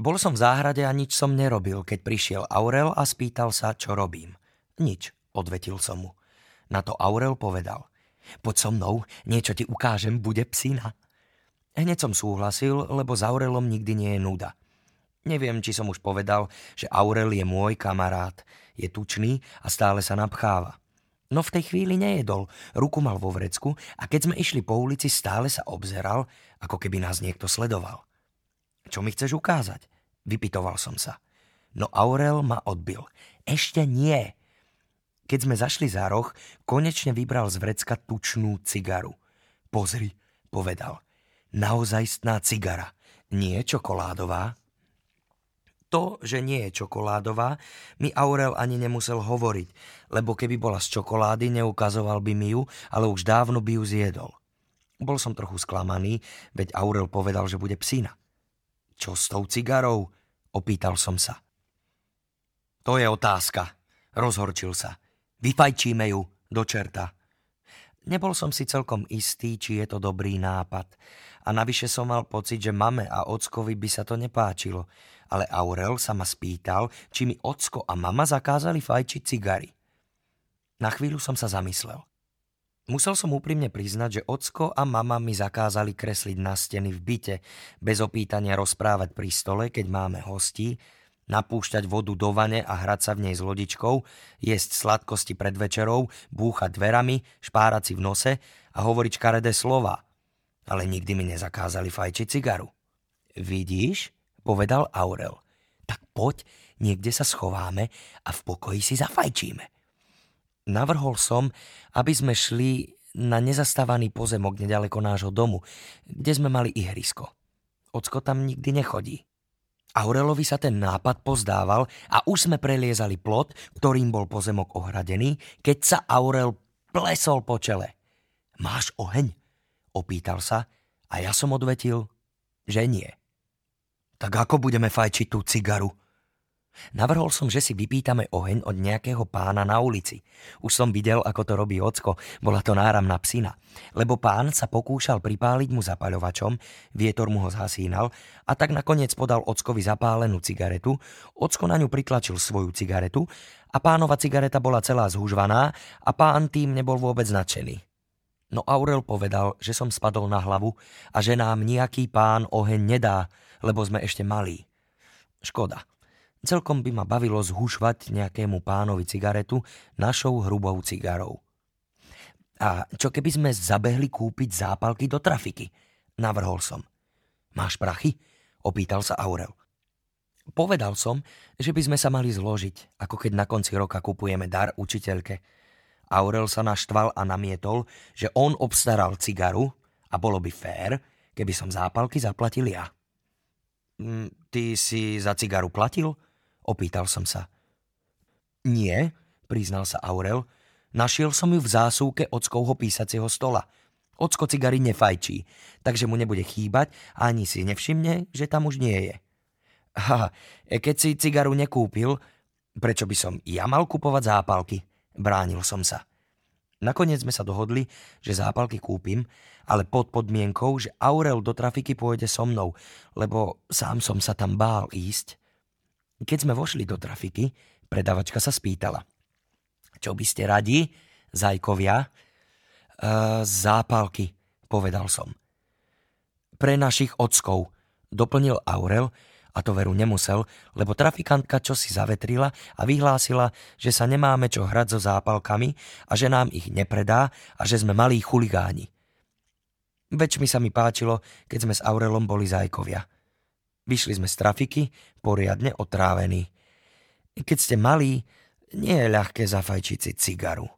Bol som v záhrade a nič som nerobil, keď prišiel Aurel a spýtal sa, čo robím. Nič, odvetil som mu. Na to Aurel povedal. Poď so mnou, niečo ti ukážem, bude psina. Hneď som súhlasil, lebo s Aurelom nikdy nie je nuda. Neviem, či som už povedal, že Aurel je môj kamarát. Je tučný a stále sa napcháva. No v tej chvíli nejedol, ruku mal vo vrecku a keď sme išli po ulici, stále sa obzeral, ako keby nás niekto sledoval. Čo mi chceš ukázať? Vypitoval som sa. No Aurel ma odbil. Ešte nie. Keď sme zašli za roh, konečne vybral z vrecka tučnú cigaru. Pozri, povedal. Naozajstná cigara. Nie čokoládová, to, že nie je čokoládová, mi Aurel ani nemusel hovoriť, lebo keby bola z čokolády, neukazoval by mi ju, ale už dávno by ju zjedol. Bol som trochu sklamaný, veď Aurel povedal, že bude psina. Čo s tou cigarou? Opýtal som sa. To je otázka, rozhorčil sa. Vyfajčíme ju do čerta. Nebol som si celkom istý, či je to dobrý nápad. A navyše som mal pocit, že mame a ockovi by sa to nepáčilo ale Aurel sa ma spýtal, či mi ocko a mama zakázali fajčiť cigary. Na chvíľu som sa zamyslel. Musel som úprimne priznať, že ocko a mama mi zakázali kresliť na steny v byte, bez opýtania rozprávať pri stole, keď máme hostí, napúšťať vodu do vane a hrať sa v nej s lodičkou, jesť sladkosti pred večerou, búchať dverami, špárať si v nose a hovoriť škaredé slova. Ale nikdy mi nezakázali fajčiť cigaru. Vidíš? povedal Aurel. Tak poď, niekde sa schováme a v pokoji si zafajčíme. Navrhol som, aby sme šli na nezastávaný pozemok nedaleko nášho domu, kde sme mali ihrisko. Ocko tam nikdy nechodí. Aurelovi sa ten nápad pozdával a už sme preliezali plot, ktorým bol pozemok ohradený, keď sa Aurel plesol po čele. Máš oheň? Opýtal sa a ja som odvetil, že nie. Tak ako budeme fajčiť tú cigaru? Navrhol som, že si vypýtame oheň od nejakého pána na ulici. Už som videl, ako to robí ocko, bola to náramná psina. Lebo pán sa pokúšal pripáliť mu zapaľovačom, vietor mu ho zhasínal a tak nakoniec podal ockovi zapálenú cigaretu, ocko na ňu pritlačil svoju cigaretu a pánova cigareta bola celá zhužvaná a pán tým nebol vôbec nadšený. No Aurel povedal, že som spadol na hlavu a že nám nejaký pán oheň nedá, lebo sme ešte malí. Škoda. Celkom by ma bavilo zhušvať nejakému pánovi cigaretu našou hrubou cigarou. A čo keby sme zabehli kúpiť zápalky do trafiky? Navrhol som. Máš prachy? Opýtal sa Aurel. Povedal som, že by sme sa mali zložiť, ako keď na konci roka kupujeme dar učiteľke. Aurel sa naštval a namietol, že on obstaral cigaru a bolo by fér, keby som zápalky zaplatil ja. Mm, ty si za cigaru platil? Opýtal som sa. Nie, priznal sa Aurel. Našiel som ju v zásuvke ockovho písacieho stola. Ocko cigary nefajčí, takže mu nebude chýbať a ani si nevšimne, že tam už nie je. Ha, keď si cigaru nekúpil, prečo by som ja mal kupovať zápalky? Bránil som sa. Nakoniec sme sa dohodli, že zápalky kúpim, ale pod podmienkou, že Aurel do trafiky pôjde so mnou, lebo sám som sa tam bál ísť. Keď sme vošli do trafiky, predavačka sa spýtala. Čo by ste radi, zajkovia? E, zápalky, povedal som. Pre našich ockov, doplnil Aurel a to veru nemusel, lebo trafikantka čo si zavetrila a vyhlásila, že sa nemáme čo hrať so zápalkami a že nám ich nepredá a že sme malí chuligáni. Mi sa mi páčilo, keď sme s Aurelom boli zajkovia. Vyšli sme z trafiky, poriadne otrávení. Keď ste malí, nie je ľahké zafajčiť si cigaru.